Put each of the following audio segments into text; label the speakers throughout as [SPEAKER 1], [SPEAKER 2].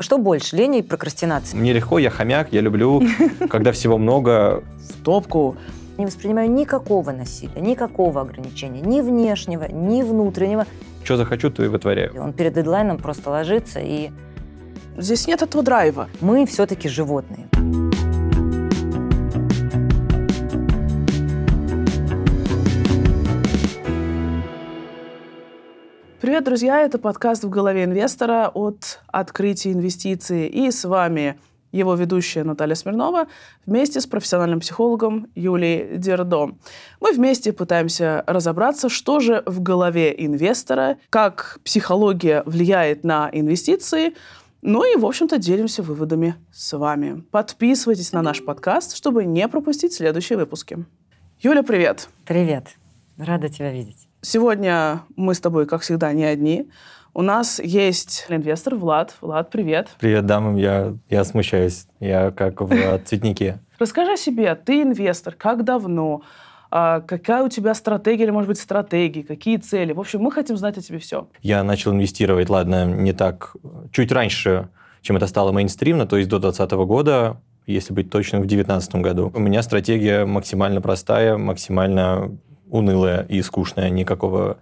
[SPEAKER 1] Что больше, лень и прокрастинация?
[SPEAKER 2] Мне легко, я хомяк, я люблю, когда всего много.
[SPEAKER 3] В топку.
[SPEAKER 1] Не воспринимаю никакого насилия, никакого ограничения, ни внешнего, ни внутреннего.
[SPEAKER 2] Что захочу, то и вытворяю.
[SPEAKER 1] Он перед дедлайном просто ложится, и
[SPEAKER 3] Здесь нет этого драйва.
[SPEAKER 1] мы все-таки животные.
[SPEAKER 3] Привет, друзья! Это подкаст «В голове инвестора» от «Открытия инвестиций». И с вами его ведущая Наталья Смирнова вместе с профессиональным психологом Юлией Дердо. Мы вместе пытаемся разобраться, что же в голове инвестора, как психология влияет на инвестиции, ну и, в общем-то, делимся выводами с вами. Подписывайтесь на наш подкаст, чтобы не пропустить следующие выпуски. Юля, привет!
[SPEAKER 1] Привет. Рада тебя видеть.
[SPEAKER 3] Сегодня мы с тобой, как всегда, не одни. У нас есть инвестор Влад. Влад, привет.
[SPEAKER 2] Привет, дамам, я, я смущаюсь. Я как в цветнике.
[SPEAKER 3] Расскажи о себе. Ты инвестор. Как давно? А, какая у тебя стратегия или, может быть, стратегии? Какие цели? В общем, мы хотим знать о тебе все.
[SPEAKER 2] Я начал инвестировать, ладно, не так, чуть раньше, чем это стало мейнстримно, то есть до 2020 года, если быть точным, в 2019 году. У меня стратегия максимально простая, максимально унылая и скучная, никакого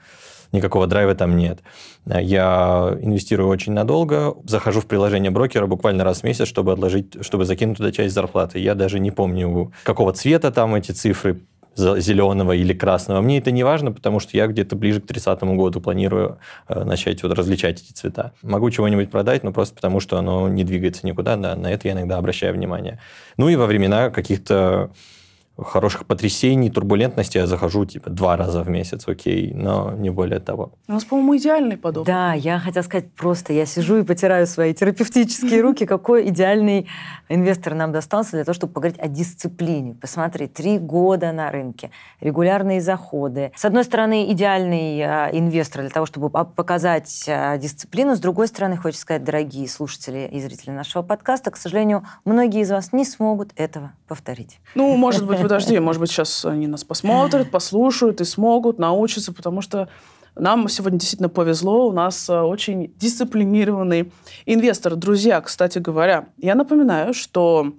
[SPEAKER 2] никакого драйва там нет. Я инвестирую очень надолго, захожу в приложение брокера буквально раз в месяц, чтобы отложить, чтобы закинуть туда часть зарплаты. Я даже не помню, какого цвета там эти цифры, зеленого или красного. Мне это не важно, потому что я где-то ближе к 30 году планирую э, начать вот различать эти цвета. Могу чего-нибудь продать, но просто потому, что оно не двигается никуда, да, на это я иногда обращаю внимание. Ну и во времена каких-то хороших потрясений, турбулентности я захожу типа два раза в месяц, окей, но не более того.
[SPEAKER 3] У нас, по-моему, идеальный подобный.
[SPEAKER 1] Да, я хотела сказать просто, я сижу и потираю свои терапевтические руки, какой идеальный инвестор нам достался для того, чтобы поговорить о дисциплине. Посмотри, три года на рынке, регулярные заходы. С одной стороны, идеальный а, инвестор для того, чтобы по- показать а, дисциплину, с другой стороны, хочется сказать, дорогие слушатели и зрители нашего подкаста, к сожалению, многие из вас не смогут этого повторить.
[SPEAKER 3] Ну, может быть, подожди, может быть, сейчас они нас посмотрят, послушают и смогут научиться, потому что нам сегодня действительно повезло, у нас э, очень дисциплинированный инвестор. Друзья, кстати говоря, я напоминаю, что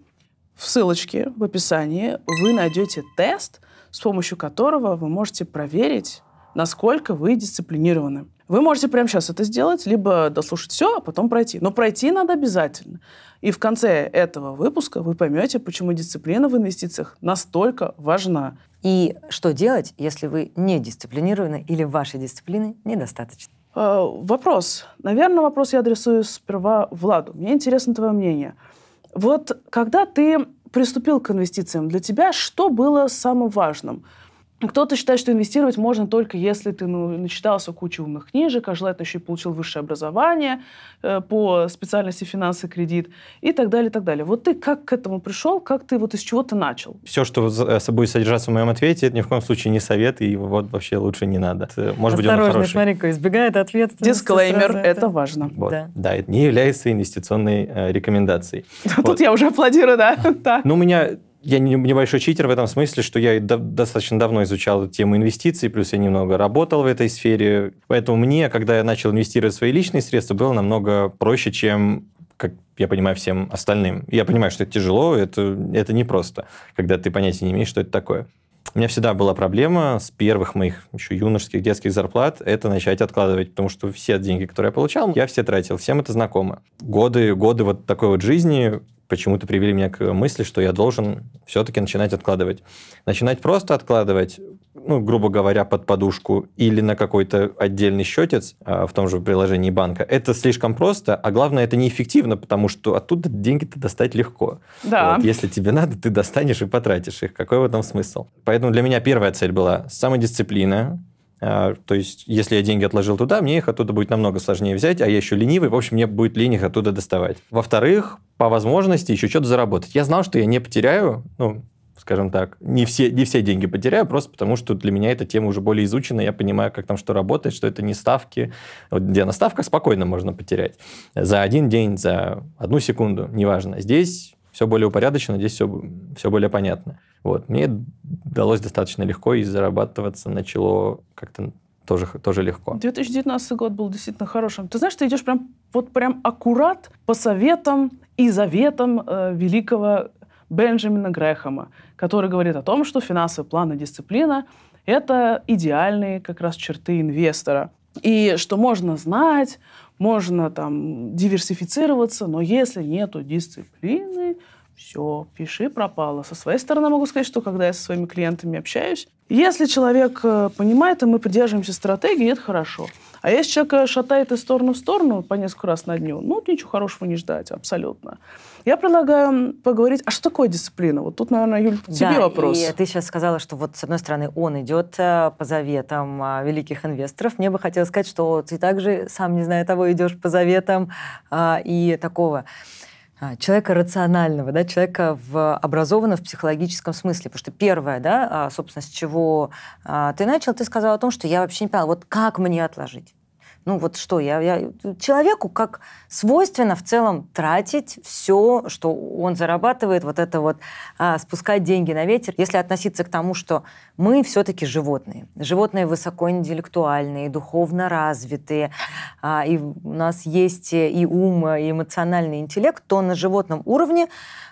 [SPEAKER 3] в ссылочке в описании вы найдете тест, с помощью которого вы можете проверить, насколько вы дисциплинированы. Вы можете прямо сейчас это сделать, либо дослушать все, а потом пройти. Но пройти надо обязательно. И в конце этого выпуска вы поймете, почему дисциплина в инвестициях настолько важна.
[SPEAKER 1] И что делать, если вы не дисциплинированы или вашей дисциплины недостаточно?
[SPEAKER 3] Э, Вопрос. Наверное, вопрос я адресую сперва Владу. Мне интересно твое мнение. Вот когда ты приступил к инвестициям, для тебя что было самым важным? Кто-то считает, что инвестировать можно только если ты ну, начитался кучу умных книжек, а желательно еще и получил высшее образование э, по специальности финансы и кредит и так далее, и так далее. Вот ты как к этому пришел, как ты вот из чего ты начал?
[SPEAKER 2] Все, что э, будет содержаться в моем ответе, это ни в коем случае не совет, и вот вообще лучше не надо. Это, Может быть, он
[SPEAKER 1] Осторожно,
[SPEAKER 2] хороший.
[SPEAKER 1] смотри-ка, избегает ответственности.
[SPEAKER 3] Дисклеймер,
[SPEAKER 1] сразу
[SPEAKER 3] это важно.
[SPEAKER 2] Вот.
[SPEAKER 1] Да.
[SPEAKER 2] Да. это не является инвестиционной э, рекомендацией.
[SPEAKER 3] Тут
[SPEAKER 2] Вот.
[SPEAKER 3] я уже аплодирую, да.
[SPEAKER 2] Ну, у меня я не- небольшой читер в этом смысле, что я до- достаточно давно изучал тему инвестиций, плюс я немного работал в этой сфере. Поэтому мне, когда я начал инвестировать свои личные средства, было намного проще, чем как я понимаю, всем остальным. Я понимаю, что это тяжело, это, это непросто, когда ты понятия не имеешь, что это такое. У меня всегда была проблема с первых моих еще юношеских детских зарплат это начать откладывать, потому что все деньги, которые я получал, я все тратил, всем это знакомо. Годы, годы вот такой вот жизни почему-то привели меня к мысли, что я должен все-таки начинать откладывать. Начинать просто откладывать, ну, грубо говоря, под подушку или на какой-то отдельный счетец а, в том же приложении банка, это слишком просто, а главное, это неэффективно, потому что оттуда деньги-то достать легко.
[SPEAKER 3] Да.
[SPEAKER 2] Вот, если тебе надо, ты достанешь и потратишь их. Какой в этом смысл? Поэтому для меня первая цель была самодисциплина. А, То есть, если я деньги отложил туда, мне их оттуда будет намного сложнее взять, а я еще ленивый, в общем, мне будет лень их оттуда доставать. Во-вторых, по возможности еще что-то заработать. Я знал, что я не потеряю, ну, скажем так, не все, не все деньги потеряю, просто потому что для меня эта тема уже более изучена, я понимаю, как там что работает, что это не ставки. Вот где на ставках спокойно можно потерять. За один день, за одну секунду, неважно. Здесь все более упорядочено, здесь все, все более понятно. Вот. Мне далось достаточно легко, и зарабатываться начало как-то тоже, тоже легко.
[SPEAKER 3] 2019 год был действительно хорошим. Ты знаешь, ты идешь прям вот прям аккурат по советам и заветам э, великого Бенджамина Грэхэма, который говорит о том, что финансовый план и дисциплина — это идеальные как раз черты инвестора. И что можно знать, можно там диверсифицироваться, но если нету дисциплины, все, пиши пропало. Со своей стороны могу сказать, что когда я со своими клиентами общаюсь, если человек э, понимает, и мы придерживаемся стратегии, это хорошо. А если человек шатает из стороны в сторону по несколько раз на дню, ну, ничего хорошего не ждать, абсолютно. Я предлагаю поговорить, а что такое дисциплина? Вот тут, наверное, Юль, тебе
[SPEAKER 1] да,
[SPEAKER 3] вопрос.
[SPEAKER 1] и ты сейчас сказала, что вот с одной стороны он идет э, по заветам а, великих инвесторов. Мне бы хотелось сказать, что ты также, сам не зная того, идешь по заветам а, и такого человека рационального, да, человека в, образованного в психологическом смысле. Потому что первое, да, а, собственно, с чего а, ты начал, ты сказал о том, что я вообще не поняла, вот как мне отложить? Ну вот что, я, я человеку как свойственно в целом тратить все, что он зарабатывает, вот это вот а, спускать деньги на ветер, если относиться к тому, что мы все-таки животные. Животные высокоинтеллектуальные, духовно развитые, а, и у нас есть и ум, и эмоциональный интеллект, то на животном уровне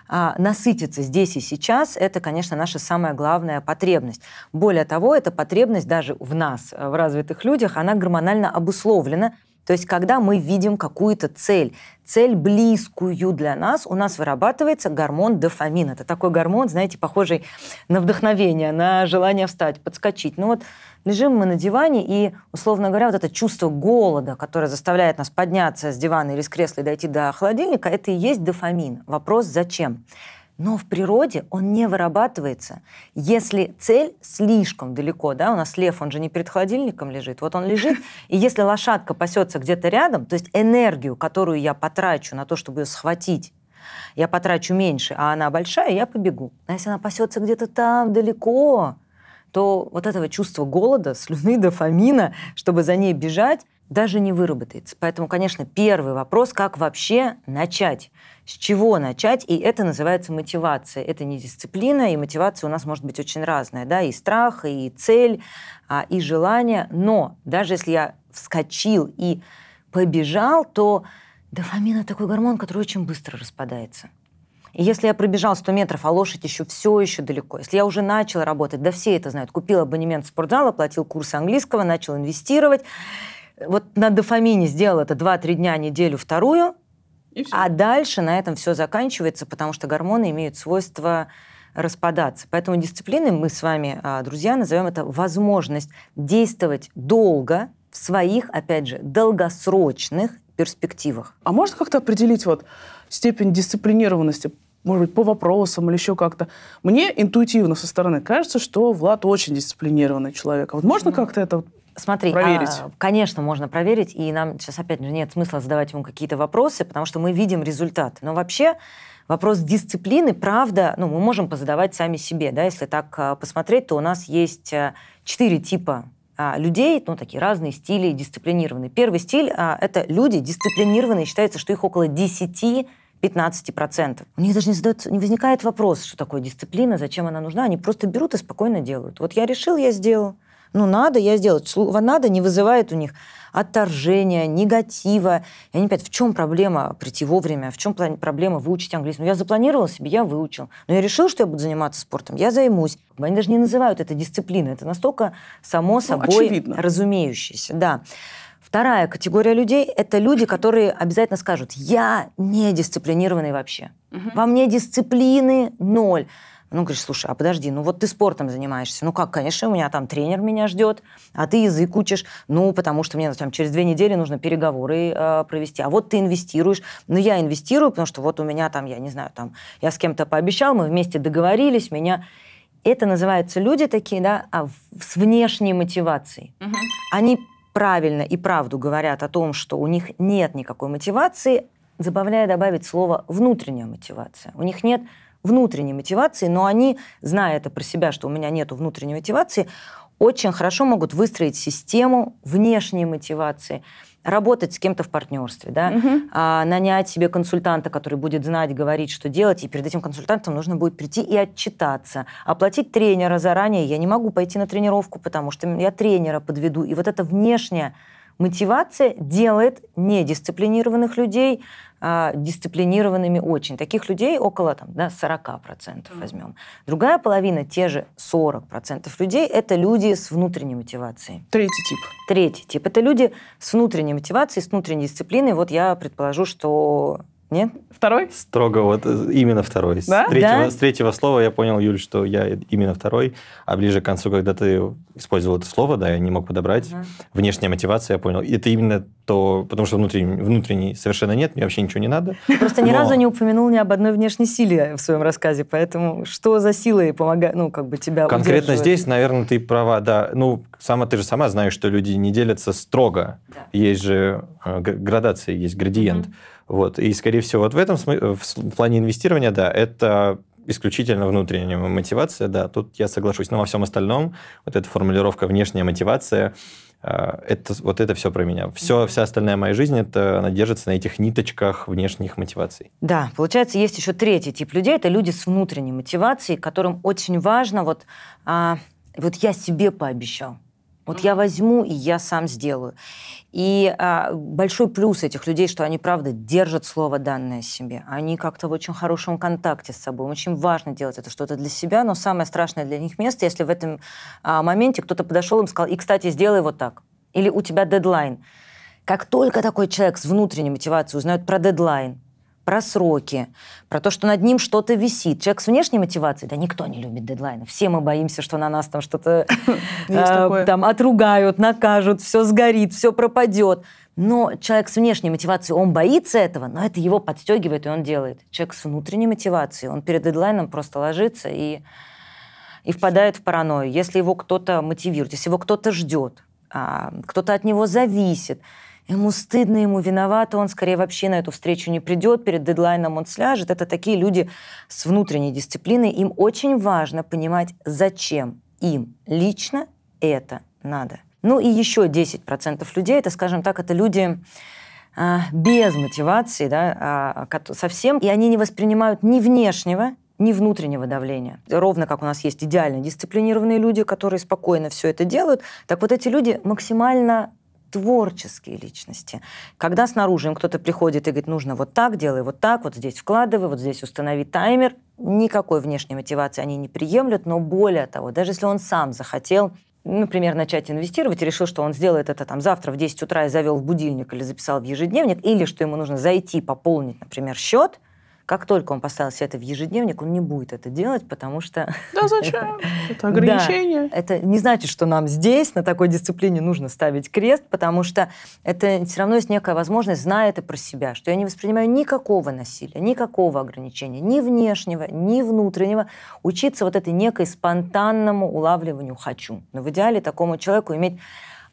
[SPEAKER 1] насытиться здесь и сейчас – это, конечно, наша самая главная потребность. Более того, эта потребность даже в нас, в развитых людях, она гормонально обусловлена. То есть, когда мы видим какую-то цель, цель близкую для нас, у нас вырабатывается гормон дофамин. Это такой гормон, знаете, похожий на вдохновение, на желание встать, подскочить. Ну вот лежим мы на диване, и, условно говоря, вот это чувство голода, которое заставляет нас подняться с дивана или с кресла и дойти до холодильника, это и есть дофамин. Вопрос зачем? Но в природе он не вырабатывается. Если цель слишком далеко, да, у нас лев, он же не перед холодильником лежит, вот он лежит, и если лошадка пасется где-то рядом, то есть энергию, которую я потрачу на то, чтобы ее схватить, я потрачу меньше, а она большая, я побегу. А если она пасется где-то там далеко, то вот этого чувства голода, слюны, дофамина, чтобы за ней бежать, даже не выработается. Поэтому, конечно, первый вопрос, как вообще начать? С чего начать? И это называется мотивация. Это не дисциплина, и мотивация у нас может быть очень разная. Да? И страх, и цель, а, и желание. Но даже если я вскочил и побежал, то дофамин – это такой гормон, который очень быстро распадается. И если я пробежал 100 метров, а лошадь еще все еще далеко, если я уже начал работать, да все это знают, купил абонемент в спортзал, оплатил курсы английского, начал инвестировать, вот на дофамине сделал это 2-3 дня, неделю, вторую, а дальше на этом все заканчивается, потому что гормоны имеют свойство распадаться. Поэтому дисциплиной мы с вами, а, друзья, назовем это возможность действовать долго в своих, опять же, долгосрочных перспективах.
[SPEAKER 3] А можно как-то определить вот степень дисциплинированности может быть, по вопросам или еще как-то. Мне интуитивно со стороны кажется, что Влад очень дисциплинированный человек. А вот можно как-то это
[SPEAKER 1] Смотри, проверить? А, конечно, можно проверить, и нам сейчас опять же нет смысла задавать ему какие-то вопросы, потому что мы видим результат. Но вообще вопрос дисциплины, правда, ну, мы можем позадавать сами себе, да, если так а, посмотреть, то у нас есть а, четыре типа а, людей, ну, такие разные стили дисциплинированные. Первый стиль а, это люди дисциплинированные, считается, что их около 10 15%. У них даже не, задается, не возникает вопрос, что такое дисциплина, зачем она нужна. Они просто берут и спокойно делают. Вот я решил, я сделал. Ну, надо, я сделал. Слово «надо» не вызывает у них отторжения, негатива. Я не понимаю, в чем проблема прийти вовремя, в чем проблема выучить английский. Ну, я запланировал себе, я выучил. Но я решил, что я буду заниматься спортом, я займусь. Они даже не называют это дисциплиной. Это настолько само ну, собой очевидно. разумеющееся. Да. Вторая категория людей – это люди, которые обязательно скажут, я не дисциплинированный вообще. Угу. Во мне дисциплины ноль. Ну, говоришь, слушай, а подожди, ну вот ты спортом занимаешься. Ну как, конечно, у меня там тренер меня ждет, а ты язык учишь. Ну, потому что мне там через две недели нужно переговоры э, провести. А вот ты инвестируешь. Ну, я инвестирую, потому что вот у меня там, я не знаю, там, я с кем-то пообещал, мы вместе договорились, меня... Это называются люди такие, да, а с внешней мотивацией. Угу. Они правильно и правду говорят о том, что у них нет никакой мотивации, забавляя добавить слово «внутренняя мотивация». У них нет внутренней мотивации, но они, зная это про себя, что у меня нет внутренней мотивации, очень хорошо могут выстроить систему внешней мотивации, работать с кем-то в партнерстве, да,
[SPEAKER 3] Мгм.
[SPEAKER 1] а, нанять себе консультанта, который будет знать, говорить, что делать, и перед этим консультантом нужно будет прийти и отчитаться, оплатить тренера заранее. Я не могу пойти на тренировку, потому что я тренера подведу. И вот эта внешняя мотивация делает недисциплинированных людей а, дисциплинированными очень. Таких людей около там, да, 40% возьмем. Другая половина, те же 40% людей, это люди с внутренней мотивацией.
[SPEAKER 3] Третий тип.
[SPEAKER 1] Третий тип – это люди с внутренней мотивацией, с внутренней дисциплиной. Вот я предположу, что... Нет?
[SPEAKER 3] Второй?
[SPEAKER 2] Строго вот э, именно второй. С,
[SPEAKER 3] Да?
[SPEAKER 2] третьего,
[SPEAKER 1] Да?
[SPEAKER 2] с третьего слова я понял, Юль, что я именно второй, а ближе к концу, когда ты использовал это слово, да, я не мог подобрать,
[SPEAKER 1] Ага.
[SPEAKER 2] внешняя мотивация, я понял. Это именно то, потому что внутренней, внутренней совершенно нет, мне вообще ничего не надо.
[SPEAKER 1] Просто ни
[SPEAKER 2] Но-
[SPEAKER 1] разу не упомянул ни об одной внешней силе в своем рассказе, поэтому что за силы помогает, ну, как бы тебя
[SPEAKER 2] Конкретно здесь, наверное, ты права, да. Ну, сама ты же сама знаешь, что люди не делятся строго.
[SPEAKER 1] Да.
[SPEAKER 2] Есть же э, градация, есть градиент. Вот. И, скорее всего, вот в этом в плане инвестирования, да, это исключительно внутренняя мотивация, да, тут я соглашусь. Но во всем остальном, вот эта формулировка внешняя мотивация, э, это, вот это все про меня. Все, вся остальная моя жизнь, это она держится на этих ниточках внешних мотиваций.
[SPEAKER 1] Да, получается, есть еще третий тип людей. Это люди с внутренней мотивацией, которым очень важно вот, а, вот я себе пообещал. Вот я возьму и я сам сделаю. И а, большой плюс этих людей, что они, правда, держат слово данное себе. Они как-то в очень хорошем контакте с собой. Очень важно делать это что-то для себя, но самое страшное для них место, если в этом а, моменте кто-то подошел им сказал, и, кстати, сделай вот так. Или у тебя дедлайн. Как только такой человек с внутренней мотивацией узнает про дедлайн, про сроки, про то, что над ним что-то висит. Человек с внешней мотивацией, да никто не любит дедлайны. Все мы боимся, что на нас там что-то
[SPEAKER 3] такое.
[SPEAKER 1] там отругают, накажут, все сгорит, все пропадет. Но человек с внешней мотивацией, он боится этого, но это его подстегивает, и он делает. Человек с внутренней мотивацией, он перед дедлайном просто ложится и, и впадает в паранойю. Если его кто-то мотивирует, если его кто-то ждет, а, кто-то от него зависит, ему стыдно, ему виновато, он скорее вообще на эту встречу не придет, перед дедлайном он сляжет. Это такие люди с внутренней дисциплиной. Им очень важно понимать, зачем им лично это надо. Ну и еще 10% людей, это, скажем так, это люди а, без мотивации, да, кото- совсем, и они не воспринимают ни внешнего, ни внутреннего давления. Ровно как у нас есть идеально дисциплинированные люди, которые спокойно все это делают, так вот эти люди максимально творческие личности. Когда снаружи им кто-то приходит и говорит, нужно вот так, делай вот так, вот здесь вкладывай, вот здесь установи таймер, никакой внешней мотивации они не приемлют, но более того, даже если он сам захотел например, начать инвестировать и решил, что он сделает это там завтра в 10 утра и завел в будильник или записал в ежедневник, или что ему нужно зайти, пополнить, например, счет, как только он поставил себе это в ежедневник, он не будет это делать, потому что
[SPEAKER 3] Да зачем? Это ограничение.
[SPEAKER 1] да, это не значит, что нам здесь на такой дисциплине нужно ставить крест, потому что это все равно есть некая возможность, зная это про себя, что я не воспринимаю никакого насилия, никакого ограничения, ни внешнего, ни внутреннего, учиться вот этой некой спонтанному улавливанию «хочу». Но в идеале такому человеку иметь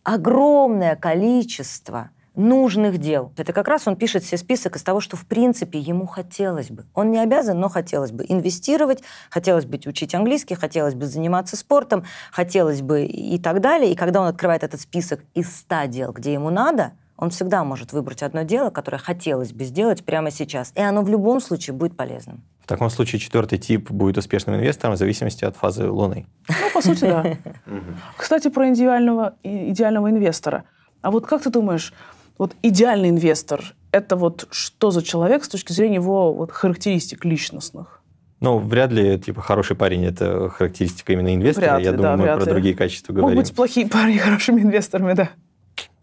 [SPEAKER 1] огромное количество нужных дел. Это как раз он пишет себе список из того, что в принципе ему хотелось бы. Он не обязан, но хотелось бы инвестировать, хотелось бы учить английский, хотелось бы заниматься спортом, хотелось бы и так далее. И когда он открывает этот список из 100 дел, где ему надо, он всегда может выбрать одно дело, которое хотелось бы сделать прямо сейчас. И оно в любом случае будет полезным.
[SPEAKER 2] В таком случае четвертый тип будет успешным инвестором в зависимости от фазы Луны.
[SPEAKER 3] Ну, по сути, да. Кстати, про идеального, идеального инвестора. А вот как ты думаешь, вот идеальный инвестор – это вот что за человек с точки зрения его вот характеристик личностных?
[SPEAKER 2] Ну, вряд ли, типа, хороший парень – это характеристика именно инвестора.
[SPEAKER 3] Вряд
[SPEAKER 2] Я
[SPEAKER 3] ли,
[SPEAKER 2] думаю,
[SPEAKER 3] да,
[SPEAKER 2] мы про
[SPEAKER 3] ли.
[SPEAKER 2] другие качества
[SPEAKER 3] Могут
[SPEAKER 2] говорим.
[SPEAKER 3] быть плохие парни хорошими инвесторами, да.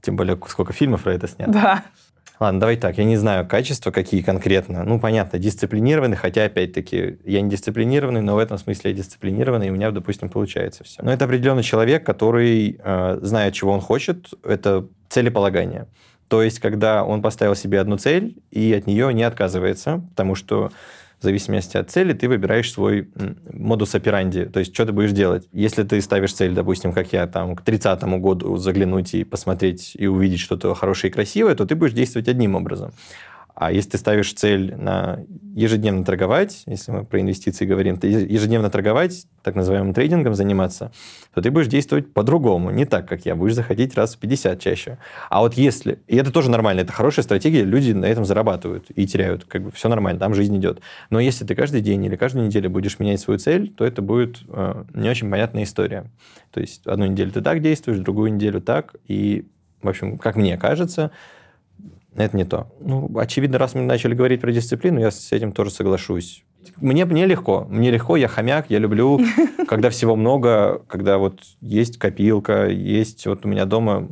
[SPEAKER 2] Тем более, сколько фильмов про это снято.
[SPEAKER 3] Да.
[SPEAKER 2] Ладно, давай так. Я не знаю качества, какие конкретно. Ну, понятно, дисциплинированный, хотя, опять-таки, я не дисциплинированный, но в этом смысле я дисциплинированный, и у меня, допустим, получается все. Но это определенный человек, который э, знает, чего он хочет. Это целеполагание. То есть, когда он поставил себе одну цель и от нее не отказывается, потому что в зависимости от цели ты выбираешь свой модус операнди, то есть что ты будешь делать. Если ты ставишь цель, допустим, как я, там, к 30 году заглянуть и посмотреть и увидеть что-то хорошее и красивое, то ты будешь действовать одним образом. А если ты ставишь цель на ежедневно торговать, если мы про инвестиции говорим, то ежедневно торговать, так называемым трейдингом заниматься, то ты будешь действовать по-другому, не так, как я. Будешь заходить раз в 50 чаще. А вот если... И это тоже нормально, это хорошая стратегия, люди на этом зарабатывают и теряют. Как бы все нормально, там жизнь идет. Но если ты каждый день или каждую неделю будешь менять свою цель, то это будет э, не очень понятная история. То есть одну неделю ты так действуешь, другую неделю так, и, в общем, как мне кажется, это не то. Ну, очевидно, раз мы начали говорить про дисциплину, я с этим тоже соглашусь. Мне, мне легко. Мне легко, я хомяк, я люблю, когда всего много, когда вот есть копилка, есть вот у меня дома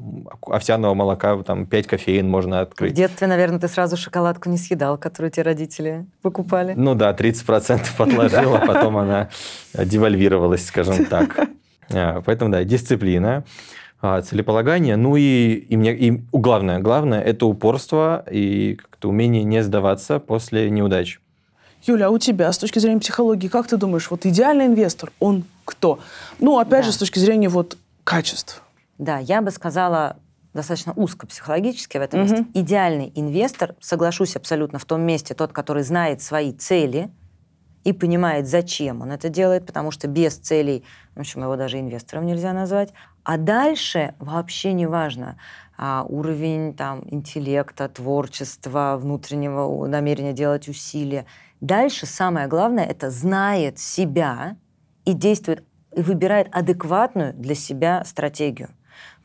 [SPEAKER 2] овсяного молока, там 5 кофеин можно открыть.
[SPEAKER 1] В детстве, наверное, ты сразу шоколадку не съедал, которую тебе родители покупали.
[SPEAKER 2] Ну да, 30% подложил, а потом она девальвировалась, скажем так. А, поэтому, да, дисциплина. А, целеполагание. Ну и, и, мне, и главное, главное – это упорство и как-то умение не сдаваться после неудач.
[SPEAKER 3] Юля, а у тебя с точки зрения психологии, как ты думаешь, вот идеальный инвестор, он кто? Ну, опять да. же, с точки зрения вот качеств.
[SPEAKER 1] Да, я бы сказала достаточно узко психологически в этом угу. месте. Идеальный инвестор, соглашусь абсолютно, в том месте тот, который знает свои цели и понимает, зачем он это делает, потому что без целей, в общем, его даже инвестором нельзя назвать, а дальше вообще не важно а, уровень там, интеллекта, творчества, внутреннего намерения делать усилия. Дальше самое главное – это знает себя и действует, и выбирает адекватную для себя стратегию.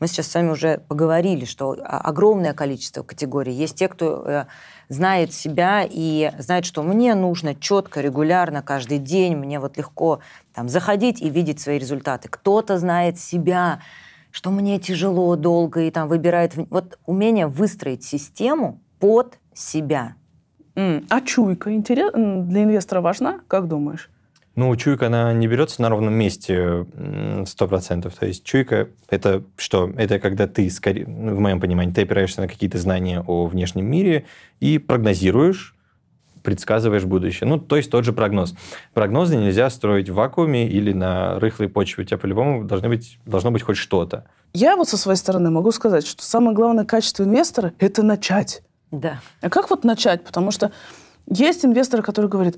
[SPEAKER 1] Мы сейчас с вами уже поговорили, что огромное количество категорий. Есть те, кто э, знает себя и знает, что мне нужно четко, регулярно, каждый день, мне вот легко там, заходить и видеть свои результаты. Кто-то знает себя, что мне тяжело, долго, и там выбирает... Вот умение выстроить систему под себя.
[SPEAKER 3] А чуйка интерес... для инвестора важна, как думаешь?
[SPEAKER 2] Ну, чуйка, она не берется на ровном месте сто процентов. То есть чуйка – это что? Это когда ты, скорее, в моем понимании, ты опираешься на какие-то знания о внешнем мире и прогнозируешь, предсказываешь будущее. Ну, то есть тот же прогноз. Прогнозы нельзя строить в вакууме или на рыхлой почве. У тебя по-любому должны быть, должно быть хоть что-то.
[SPEAKER 3] Я вот со своей стороны могу сказать, что самое главное качество инвестора – это начать.
[SPEAKER 1] Да.
[SPEAKER 3] А как вот начать? Потому что есть инвесторы, которые говорят,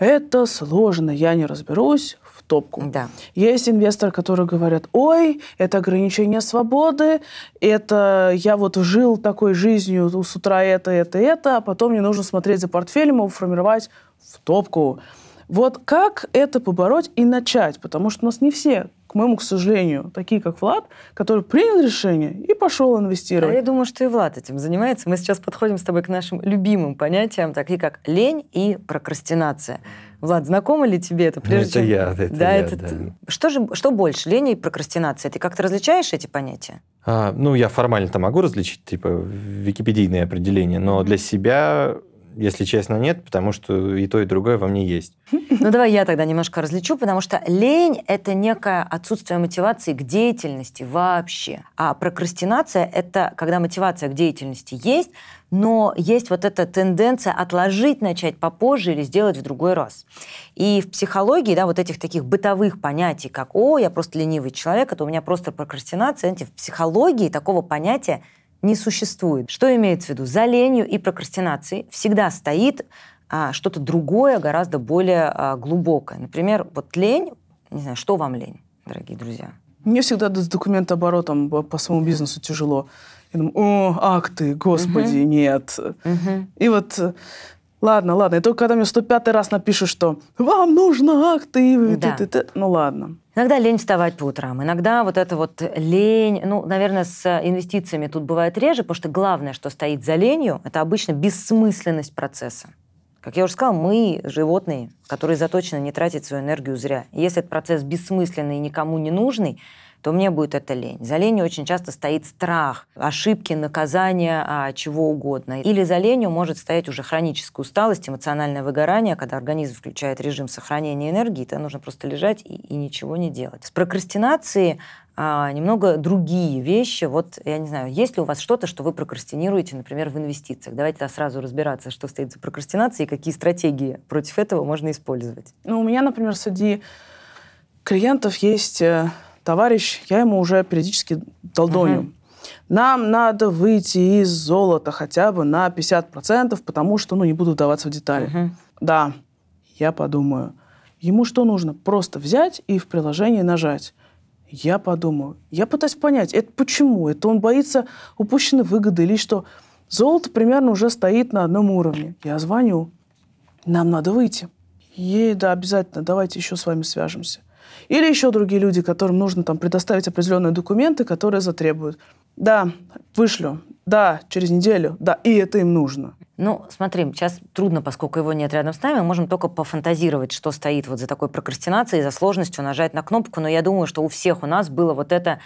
[SPEAKER 3] это сложно, я не разберусь, в топку.
[SPEAKER 1] Да.
[SPEAKER 3] Есть инвесторы, которые говорят, ой, это ограничение свободы, это я вот жил такой жизнью, с утра это, это, это, а потом мне нужно смотреть за портфелем, его формировать в топку. Вот как это побороть и начать? Потому что у нас не все, к моему, к сожалению, такие, как Влад, который принял решение и пошел инвестировать.
[SPEAKER 1] А я думаю, что и Влад этим занимается. Мы сейчас подходим с тобой к нашим любимым понятиям, такие как лень и прокрастинация. Влад, знакомо ли тебе это?
[SPEAKER 2] Прежде ну, это чем... я, это да, я, это... да.
[SPEAKER 1] Что же, что больше, лень и прокрастинация? Ты как-то различаешь эти понятия?
[SPEAKER 2] А, ну, я формально-то могу различить, типа, википедийные определения, но для себя если честно, нет, потому что и то, и другое во мне есть.
[SPEAKER 1] Ну, давай я тогда немножко различу, потому что лень — это некое отсутствие мотивации к деятельности вообще. А прокрастинация — это когда мотивация к деятельности есть, но есть вот эта тенденция отложить, начать попозже или сделать в другой раз. И в психологии, да, вот этих таких бытовых понятий, как «О, я просто ленивый человек», это у меня просто прокрастинация, в психологии такого понятия не существует. Что имеется в виду? За ленью и прокрастинацией всегда стоит а, что-то другое, гораздо более а, глубокое. Например, вот лень, не знаю, что вам лень, дорогие друзья?
[SPEAKER 3] Мне всегда с документооборотом по своему бизнесу тяжело. Я думаю, о, акты, господи, угу. нет. Угу. И вот Ладно, ладно. И только когда мне 105 раз напишут, что вам нужно акты, да. ты, ты, ты, ну ладно.
[SPEAKER 1] Иногда лень вставать по утрам, иногда вот это вот лень, ну, наверное, с инвестициями тут бывает реже, потому что главное, что стоит за ленью, это обычно бессмысленность процесса. Как я уже сказала, мы животные, которые заточены не тратить свою энергию зря. И если этот процесс бессмысленный и никому не нужный, то мне будет это лень. За ленью очень часто стоит страх, ошибки, наказания, а, чего угодно. Или за ленью может стоять уже хроническая усталость, эмоциональное выгорание, когда организм включает режим сохранения энергии, то нужно просто лежать и, и ничего не делать. С прокрастинацией а, немного другие вещи. Вот, я не знаю, есть ли у вас что-то, что вы прокрастинируете, например, в инвестициях? Давайте сразу разбираться, что стоит за прокрастинацией и какие стратегии против этого можно использовать.
[SPEAKER 3] Ну, у меня, например, среди клиентов есть э, товарищ, я ему уже периодически долдоню. Uh-huh. нам надо выйти из золота хотя бы на 50%, потому что, ну, не буду вдаваться в детали.
[SPEAKER 1] Мгм.
[SPEAKER 3] Да, я подумаю. Ему что нужно? Просто взять и в приложении нажать. Я подумаю. Я пытаюсь понять, это почему? Это он боится упущенной выгоды или что? Золото примерно уже стоит на одном уровне. Я звоню. Нам надо выйти. Ей, да, обязательно, давайте еще с вами свяжемся. Или еще другие люди, которым нужно там предоставить определенные документы, которые затребуют. Да, вышлю. Да, через неделю. Да, и это им нужно.
[SPEAKER 1] Ну, смотри, сейчас трудно, поскольку его нет рядом с нами, мы можем только пофантазировать, что стоит вот за такой прокрастинацией, за сложностью нажать на кнопку, но я думаю, что у всех у нас было вот это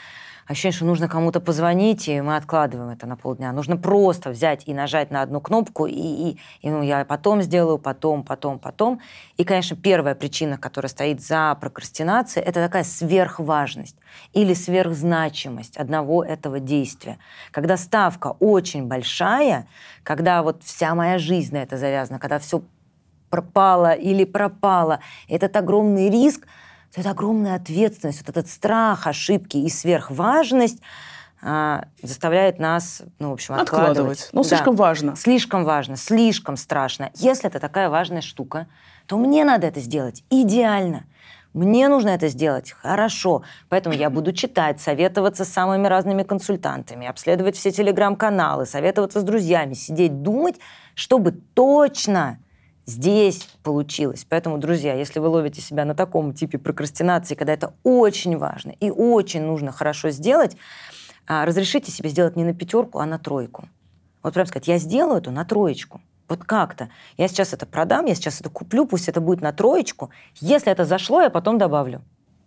[SPEAKER 1] ощущение, что нужно кому-то позвонить, и мы откладываем это на полдня. Нужно просто взять и нажать на одну кнопку, и, и, и ну, я потом сделаю, потом, потом, потом. И, конечно, первая причина, которая стоит за прокрастинацией, это такая сверхважность или сверхзначимость одного этого действия. Когда ставка очень большая, когда вот вся моя жизнь на это завязана, когда все пропало или пропало, этот огромный риск, это огромная ответственность, вот этот страх ошибки и сверхважность а, заставляет нас, ну, в общем, откладывать.
[SPEAKER 3] Откладывать. Ну,
[SPEAKER 1] Да.
[SPEAKER 3] слишком важно.
[SPEAKER 1] Слишком важно, слишком страшно. Если это такая важная штука, то мне надо это сделать идеально. Мне нужно это сделать хорошо. Поэтому я буду читать, советоваться с самыми разными консультантами, обследовать все телеграм-каналы, советоваться с друзьями, сидеть, думать, чтобы точно здесь получилось. Поэтому, друзья, если вы ловите себя на таком типе прокрастинации, когда это очень важно и очень нужно хорошо сделать, а, разрешите себе сделать не на пятерку, а на тройку. Вот прям сказать, я сделаю это на троечку. Вот как-то. Я сейчас это продам, я сейчас это куплю, пусть это будет на троечку. Если это зашло, я потом добавлю.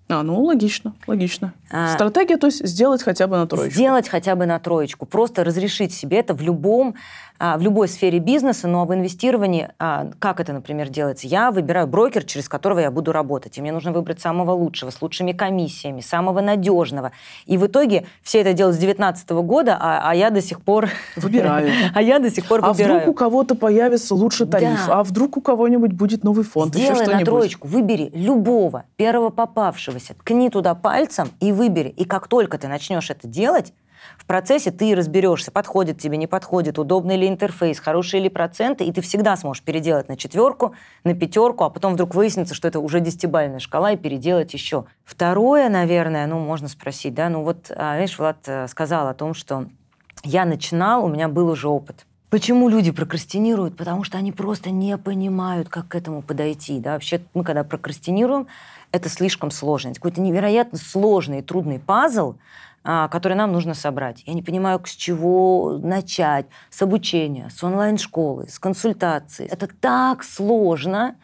[SPEAKER 3] А, ну, логично, логично.
[SPEAKER 1] А.
[SPEAKER 3] Стратегия, то есть сделать хотя бы на троечку.
[SPEAKER 1] Сделать хотя бы на троечку. Просто разрешить себе это в любом, в любой сфере бизнеса, но в инвестировании, а, как это, например, делается? Я выбираю брокер, через которого я буду работать. И мне нужно выбрать самого лучшего, с лучшими комиссиями, самого надежного. И в итоге все это делают с 2019 года, а, а я до сих пор...
[SPEAKER 3] Выбираю.
[SPEAKER 1] А я до сих пор
[SPEAKER 3] А
[SPEAKER 1] выбираю.
[SPEAKER 3] вдруг у кого-то появится лучший тариф?
[SPEAKER 1] Да.
[SPEAKER 3] А вдруг у кого-нибудь будет новый фонд? еще
[SPEAKER 1] Сделай на
[SPEAKER 3] что-нибудь?
[SPEAKER 1] троечку, выбери любого, первого попавшегося, ткни туда пальцем и выбери. И как только ты начнешь это делать, в процессе ты разберешься, подходит тебе, не подходит, удобный ли интерфейс, хорошие ли проценты, и ты всегда сможешь переделать на четверку, на пятерку, а потом вдруг выяснится, что это уже десятибальная шкала, и переделать еще. Второе, наверное, ну, можно спросить, да, ну вот, а, видишь, Влад э, сказал о том, что я начинал, у меня был уже опыт. Почему люди прокрастинируют? Потому что они просто не понимают, как к этому подойти. Да? Вообще, мы когда прокрастинируем, это слишком сложно. Это какой-то невероятно сложный и трудный пазл, а, который нам нужно собрать. Я не понимаю, с чего начать. С обучения, с онлайн-школы, с консультации. Это так сложно,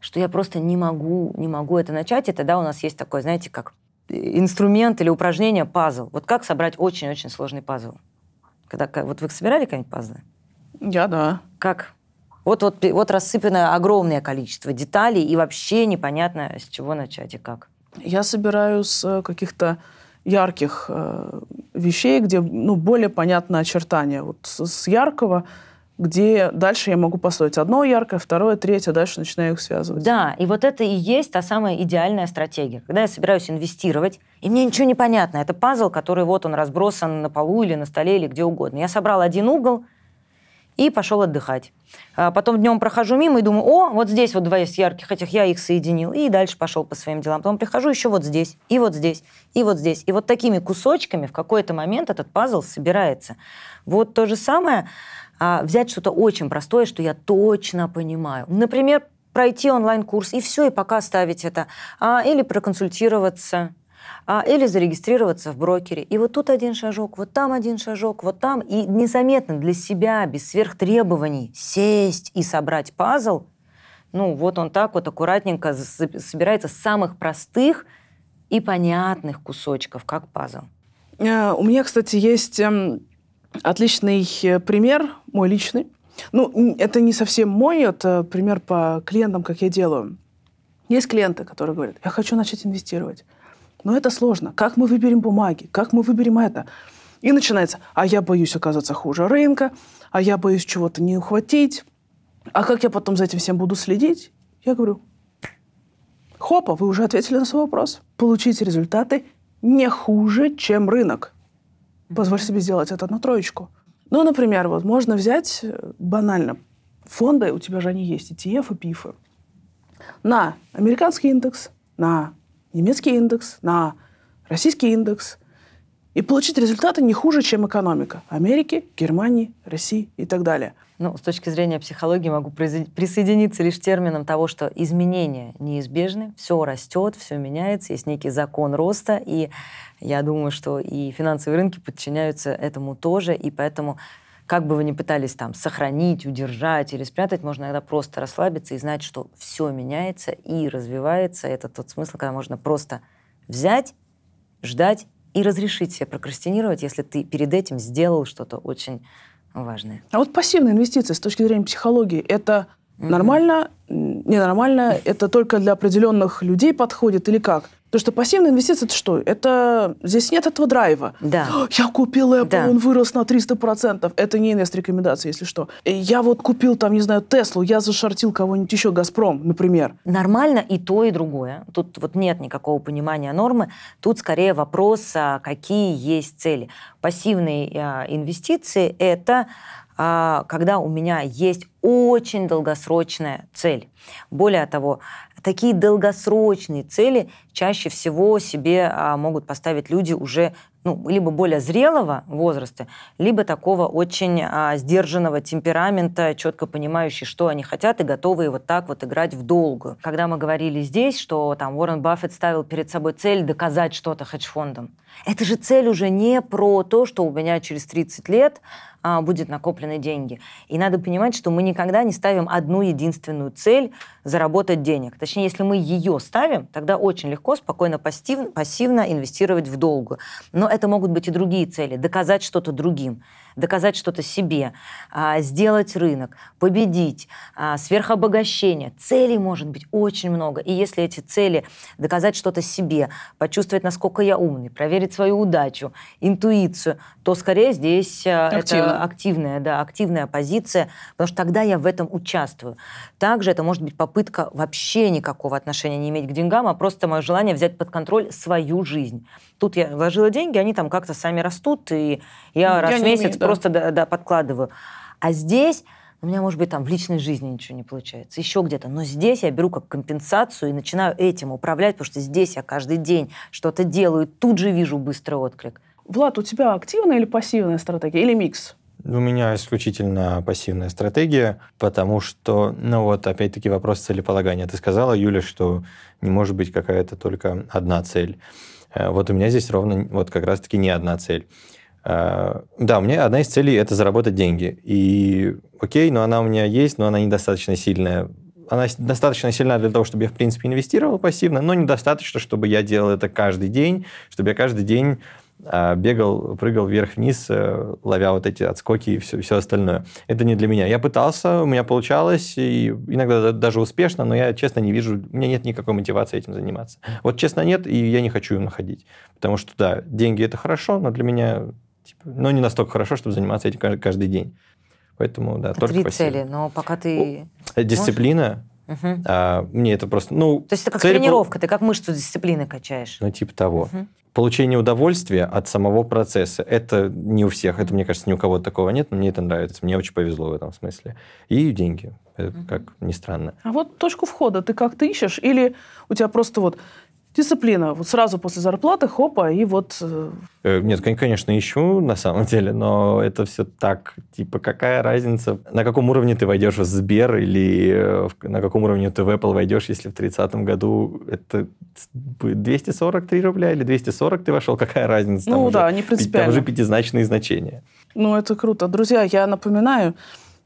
[SPEAKER 1] что я просто не могу, не могу это начать. И тогда у нас есть такой, знаете, как инструмент или упражнение пазл. Вот как собрать очень-очень сложный пазл? Когда, вот вы собирали какие-нибудь пазлы?
[SPEAKER 3] Я, да.
[SPEAKER 1] Как? Вот, вот, вот рассыпано огромное количество деталей, и вообще непонятно, с чего начать и как.
[SPEAKER 3] Я собираю с э, каких-то ярких э, вещей, где ну, более понятно очертания. Вот с, с яркого, где дальше я могу построить одно яркое, второе, третье, дальше начинаю их связывать.
[SPEAKER 1] Да, и вот это и есть та самая идеальная стратегия. Когда я собираюсь инвестировать, и мне ничего не понятно. Это пазл, который вот он разбросан на полу или на столе или где угодно. Я собрал один угол и пошел отдыхать. А потом днем прохожу мимо и думаю, о, вот здесь вот два есть ярких этих, я их соединил. И дальше пошел по своим делам. Потом прихожу еще вот здесь, и вот здесь, и вот здесь. И вот такими кусочками в какой-то момент этот пазл собирается. Вот то же самое, а, взять что-то очень простое, что я точно понимаю. Например, пройти онлайн-курс, и все, и пока ставить это. А, или проконсультироваться, или зарегистрироваться в брокере. И вот тут один шажок, вот там один шажок, вот там. И незаметно для себя, без сверхтребований, сесть и собрать пазл, ну, вот он так вот аккуратненько собирается с самых простых и понятных кусочков, как пазл.
[SPEAKER 3] Э, У меня, кстати, есть эм, отличный э, пример, мой личный. Ну, это не совсем мой, это пример по клиентам, как я делаю. Есть клиенты, которые говорят, я хочу начать инвестировать. Но это сложно. Как мы выберем бумаги? Как мы выберем это? И начинается, а я боюсь оказаться хуже рынка, а я боюсь чего-то не ухватить. А как я потом за этим всем буду следить? Я говорю, хопа, вы уже ответили на свой вопрос. Получите результаты не хуже, чем рынок. Позволь себе сделать это на троечку. Ну, например, вот можно взять э, банально фонды, у тебя же они есть, ETF и ПИФы, на американский индекс, на немецкий индекс, на российский индекс, и получить результаты не хуже, чем экономика Америки, Германии, России и так далее.
[SPEAKER 1] Ну, с точки зрения психологии могу присоединиться лишь термином того, что изменения неизбежны, все растет, все меняется, есть некий закон роста, и я думаю, что и финансовые рынки подчиняются этому тоже, и поэтому как бы вы ни пытались там сохранить, удержать или спрятать, можно иногда просто расслабиться и знать, что все меняется и развивается. Это тот смысл, когда можно просто взять, ждать и разрешить себе прокрастинировать, если ты перед этим сделал что-то очень важное.
[SPEAKER 3] А вот пассивные инвестиции с точки зрения психологии, это mm-hmm. нормально, ненормально, это только для определенных людей подходит или как? Потому что пассивная инвестиция это что? Это здесь нет этого драйва.
[SPEAKER 1] Да.
[SPEAKER 3] Я купил Apple, да. он вырос на 300%. Это не инвест-рекомендация, если что. Я вот купил там, не знаю, Теслу, я зашортил кого-нибудь еще, Газпром, например.
[SPEAKER 1] Нормально и то, и другое. Тут вот нет никакого понимания нормы. Тут скорее вопрос, а, какие есть цели. Пассивные а, инвестиции – это а, когда у меня есть очень долгосрочная цель. Более того, такие долгосрочные цели чаще всего себе а, могут поставить люди уже ну, либо более зрелого возраста, либо такого очень а, сдержанного темперамента, четко понимающий, что они хотят, и готовые вот так вот играть в долгую. Когда мы говорили здесь, что там Уоррен Баффет ставил перед собой цель доказать что-то хедж-фондам, это же цель уже не про то, что у меня через 30 лет а, будет накоплены деньги. И надо понимать, что мы никогда не ставим одну единственную цель заработать денег. Точнее, если мы ее ставим, тогда очень легко, спокойно, пассивно, пассивно инвестировать в долгую. Но это могут быть и другие цели. Доказать что-то другим доказать что-то себе, а, сделать рынок, победить, а, сверхобогащение. Целей может быть очень много. И если эти цели доказать что-то себе, почувствовать, насколько я умный, проверить свою удачу, интуицию, то скорее здесь а, Активно. это активная, да, активная позиция, потому что тогда я в этом участвую. Также это может быть попытка вообще никакого отношения не иметь к деньгам, а просто мое желание взять под контроль свою жизнь. Тут я вложила деньги, они там как-то сами растут, и я, я раз в месяц имею, да. просто да, да, подкладываю. А здесь у меня, может быть, там в личной жизни ничего не получается, еще где-то. Но здесь я беру как компенсацию и начинаю этим управлять, потому что здесь я каждый день что-то делаю, тут же вижу быстрый отклик.
[SPEAKER 3] Влад, у тебя активная или пассивная стратегия, или микс?
[SPEAKER 2] У меня исключительно пассивная стратегия, потому что, ну вот, опять-таки вопрос целеполагания. Ты сказала, Юля, что не может быть какая-то только одна цель. Э, вот у меня здесь ровно вот как раз-таки не одна цель. Э, да, у меня одна из целей – это заработать деньги. И окей, но она у меня есть, но она недостаточно сильная. Она достаточно сильна для того, чтобы я, в принципе, инвестировал пассивно, но недостаточно, чтобы я делал это каждый день, чтобы я каждый день бегал, прыгал вверх-вниз, э, ловя вот эти отскоки и все, все остальное. Это не для меня. Я пытался, у меня получалось, и иногда даже успешно, но я, честно, не вижу, у меня нет никакой мотивации этим заниматься. Вот, честно, нет, и я не хочу им находить. Потому что, да, деньги – это хорошо, но для меня, типа, но не настолько хорошо, чтобы заниматься этим каждый день. Поэтому, да,
[SPEAKER 1] только Три пассивно. цели, но пока ты...
[SPEAKER 2] Дисциплина, Угу. А, мне это просто, ну...
[SPEAKER 1] То есть это как цель... тренировка, ты как мышцу дисциплины качаешь.
[SPEAKER 2] Ну, типа того. Угу получение удовольствия от самого процесса. Это не у всех, это, мне кажется, ни у кого такого нет, но мне это нравится. Мне очень повезло в этом смысле. И деньги, как ни странно.
[SPEAKER 3] А вот точку входа ты как-то ищешь? Или у тебя просто вот дисциплина. Вот сразу после зарплаты, хопа, и вот... Э,
[SPEAKER 2] э, нет, конечно, ищу на самом деле, но это все так, типа, какая разница, на каком уровне ты войдешь в Сбер или э, на каком уровне ты в Apple войдешь, если в 30 году это будет 243 рубля или 240 ты вошел, какая разница?
[SPEAKER 3] Там ну уже, да, не принципиально.
[SPEAKER 2] Там уже пятизначные значения.
[SPEAKER 3] Ну, это круто. Друзья, я напоминаю,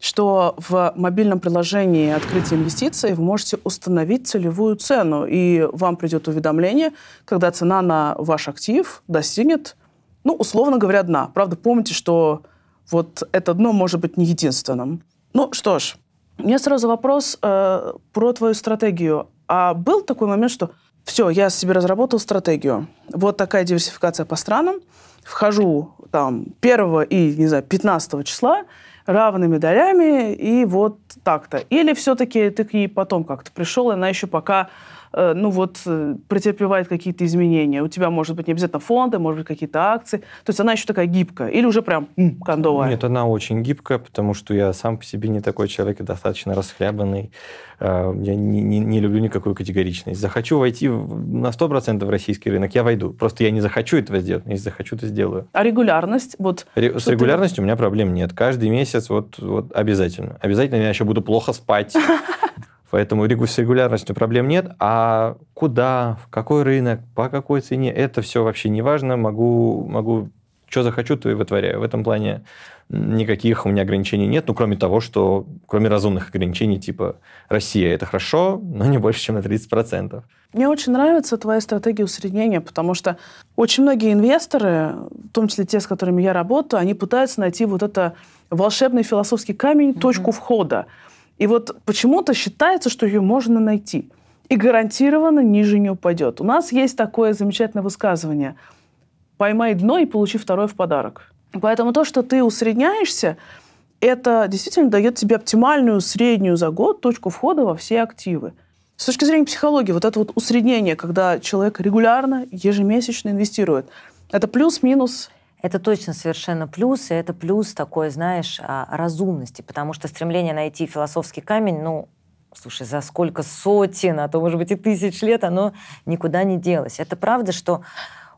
[SPEAKER 3] что в мобильном приложении открытия инвестиций вы можете установить целевую цену, и вам придет уведомление, когда цена на ваш актив достигнет, ну, условно говоря, дна. Правда, помните, что вот это дно может быть не единственным. Ну что ж, у меня сразу вопрос э, про твою стратегию. А был такой момент, что все, я себе разработал стратегию. Вот такая диверсификация по странам. Вхожу там 1 и, не знаю, 15 числа, равными долями, и вот так-то. Или все-таки ты к ней потом как-то пришел, и она еще пока ну вот, э, претерпевает какие-то изменения. У тебя может быть не обязательно фонды, может быть какие-то акции. То есть она еще такая гибкая или уже прям м, кондовая?
[SPEAKER 2] Нет, она очень гибкая, потому что я сам по себе не такой человек, достаточно расхлябанный. Э, я не, не, не люблю никакую категоричность. Захочу войти на 100% в российский рынок, я войду. Просто я не захочу этого сделать, если захочу, то сделаю.
[SPEAKER 3] А регулярность? Вот,
[SPEAKER 2] Ре- с регулярностью ты... у меня проблем нет. Каждый месяц вот, вот обязательно. Обязательно я еще буду плохо спать. Поэтому с регулярностью проблем нет. А куда, в какой рынок, по какой цене, это все вообще не важно. Могу, могу что захочу, то и вытворяю. В этом плане никаких у меня ограничений нет, ну, кроме того, что, кроме разумных ограничений, типа, Россия – это хорошо, но не больше, чем на 30%.
[SPEAKER 3] Мне очень нравится твоя стратегия усреднения, потому что очень многие инвесторы, в том числе те, с которыми я работаю, они пытаются найти вот это волшебный философский камень, mm-hmm. точку входа. И вот почему-то считается, что ее можно найти. И гарантированно ниже не упадет. У нас есть такое замечательное высказывание. Поймай дно и получи второе в подарок. Поэтому то, что ты усредняешься, это действительно дает тебе оптимальную среднюю за год точку входа во все активы. С точки зрения психологии, вот это вот усреднение, когда человек регулярно, ежемесячно инвестирует, это плюс-минус
[SPEAKER 1] это точно совершенно плюс, и это плюс такой, знаешь, а, разумности, потому что стремление найти философский камень, ну, слушай, за сколько сотен, а то, может быть, и тысяч лет, оно никуда не делось. Это правда, что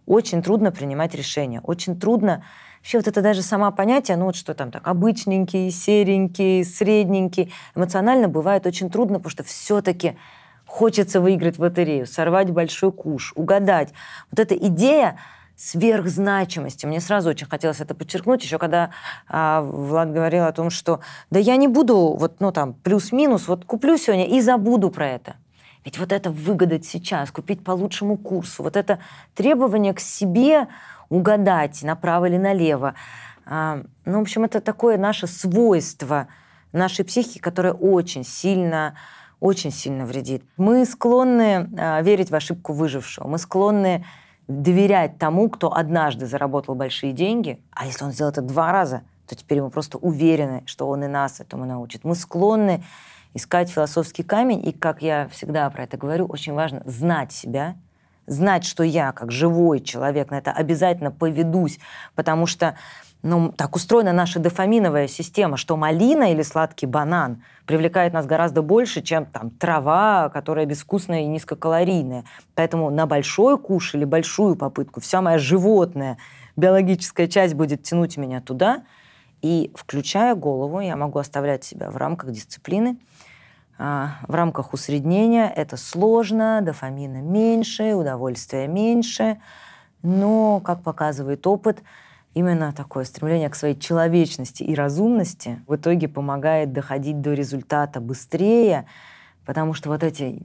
[SPEAKER 1] очень трудно принимать решения, очень трудно Вообще вот это даже сама понятие, ну вот что там так, обычненький, серенький, средненький, эмоционально бывает очень трудно, потому что все-таки хочется выиграть в лотерею, сорвать большой куш, угадать. Вот эта идея сверхзначимости. Мне сразу очень хотелось это подчеркнуть, еще когда а, Влад говорил о том, что да я не буду вот, ну там, плюс-минус, вот куплю сегодня и забуду про это. Ведь вот это выгадать сейчас, купить по лучшему курсу, вот это требование к себе угадать, направо или налево. А, ну, в общем, это такое наше свойство нашей психики, которое очень сильно очень сильно вредит. Мы склонны а, верить в ошибку выжившего. Мы склонны доверять тому, кто однажды заработал большие деньги, а если он сделал это два раза, то теперь мы просто уверены, что он и нас этому научит. Мы склонны искать философский камень, и, как я всегда про это говорю, очень важно знать себя, знать, что я, как живой человек, на это обязательно поведусь, потому что ну, так устроена наша дофаминовая система, что малина или сладкий банан привлекает нас гораздо больше, чем там трава, которая безвкусная и низкокалорийная. Поэтому на большой куш или большую попытку вся моя животная биологическая часть будет тянуть меня туда, и, включая голову, я могу оставлять себя в рамках дисциплины, а, в рамках усреднения. Это сложно, дофамина меньше, удовольствия меньше, но, как показывает опыт, именно такое стремление к своей человечности и разумности в итоге помогает доходить до результата быстрее, потому что вот эти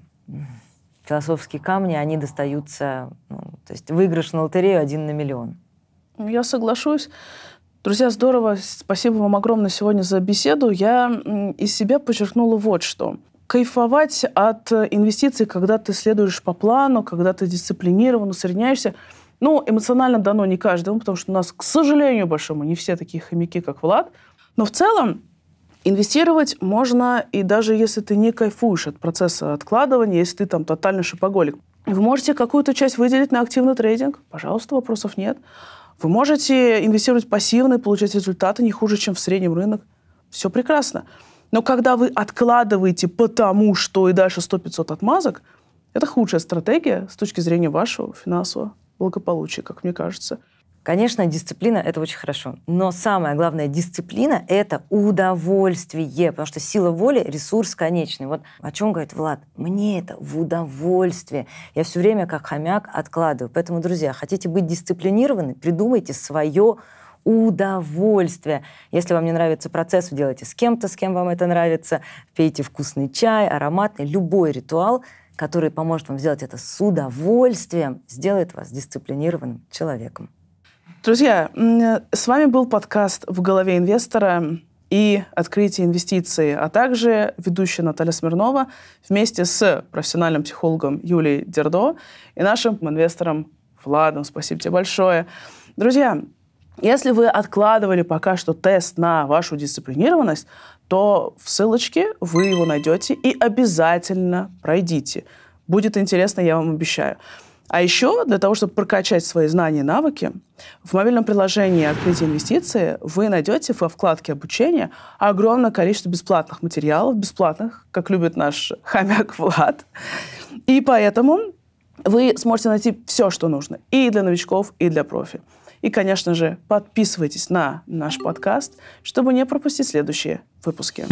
[SPEAKER 1] философские камни, они достаются, ну, то есть выигрыш на лотерею один на миллион.
[SPEAKER 3] Я соглашусь. Друзья, здорово. Спасибо вам огромное сегодня за беседу. Я из себя подчеркнула вот что. Кайфовать от инвестиций, когда ты следуешь по плану, когда ты дисциплинирован, усредняешься, ну, эмоционально дано не каждому, потому что у нас, к сожалению большому, не все такие хомяки, как Влад. Но в целом инвестировать можно, и даже если ты не кайфуешь от процесса откладывания, если ты там тотальный шопоголик, вы можете какую-то часть выделить на активный трейдинг. Пожалуйста, вопросов нет. Вы можете инвестировать пассивно и получать результаты не хуже, чем в среднем рынок. Все прекрасно. Но когда вы откладываете потому, что и дальше 100-500 отмазок, это худшая стратегия с точки зрения вашего финансового благополучия, как мне кажется.
[SPEAKER 1] Конечно, дисциплина — это очень хорошо. Но самое главное, дисциплина — это удовольствие, потому что сила воли — ресурс конечный. Вот о чем говорит Влад? Мне это в удовольствие. Я все время как хомяк откладываю. Поэтому, друзья, хотите быть дисциплинированы, придумайте свое удовольствие. Если вам не нравится процесс, делайте с кем-то, с кем вам это нравится. Пейте вкусный чай, ароматный, любой ритуал, который поможет вам сделать это с удовольствием, сделает вас дисциплинированным человеком.
[SPEAKER 3] Друзья, с вами был подкаст «В голове инвестора» и «Открытие инвестиций», а также ведущая Наталья Смирнова вместе с профессиональным психологом Юлией Дердо и нашим инвестором Владом. Спасибо тебе большое. Друзья, если вы откладывали пока что тест на вашу дисциплинированность, то в ссылочке вы его найдете и обязательно пройдите. Будет интересно, я вам обещаю. А еще для того, чтобы прокачать свои знания и навыки, в мобильном приложении «Открытие инвестиции» вы найдете во вкладке «Обучение» огромное количество бесплатных материалов, бесплатных, как любит наш хомяк Влад. И поэтому вы сможете найти все, что нужно, и для новичков, и для профи. И, конечно же, подписывайтесь на наш подкаст, чтобы не пропустить следующие выпуски.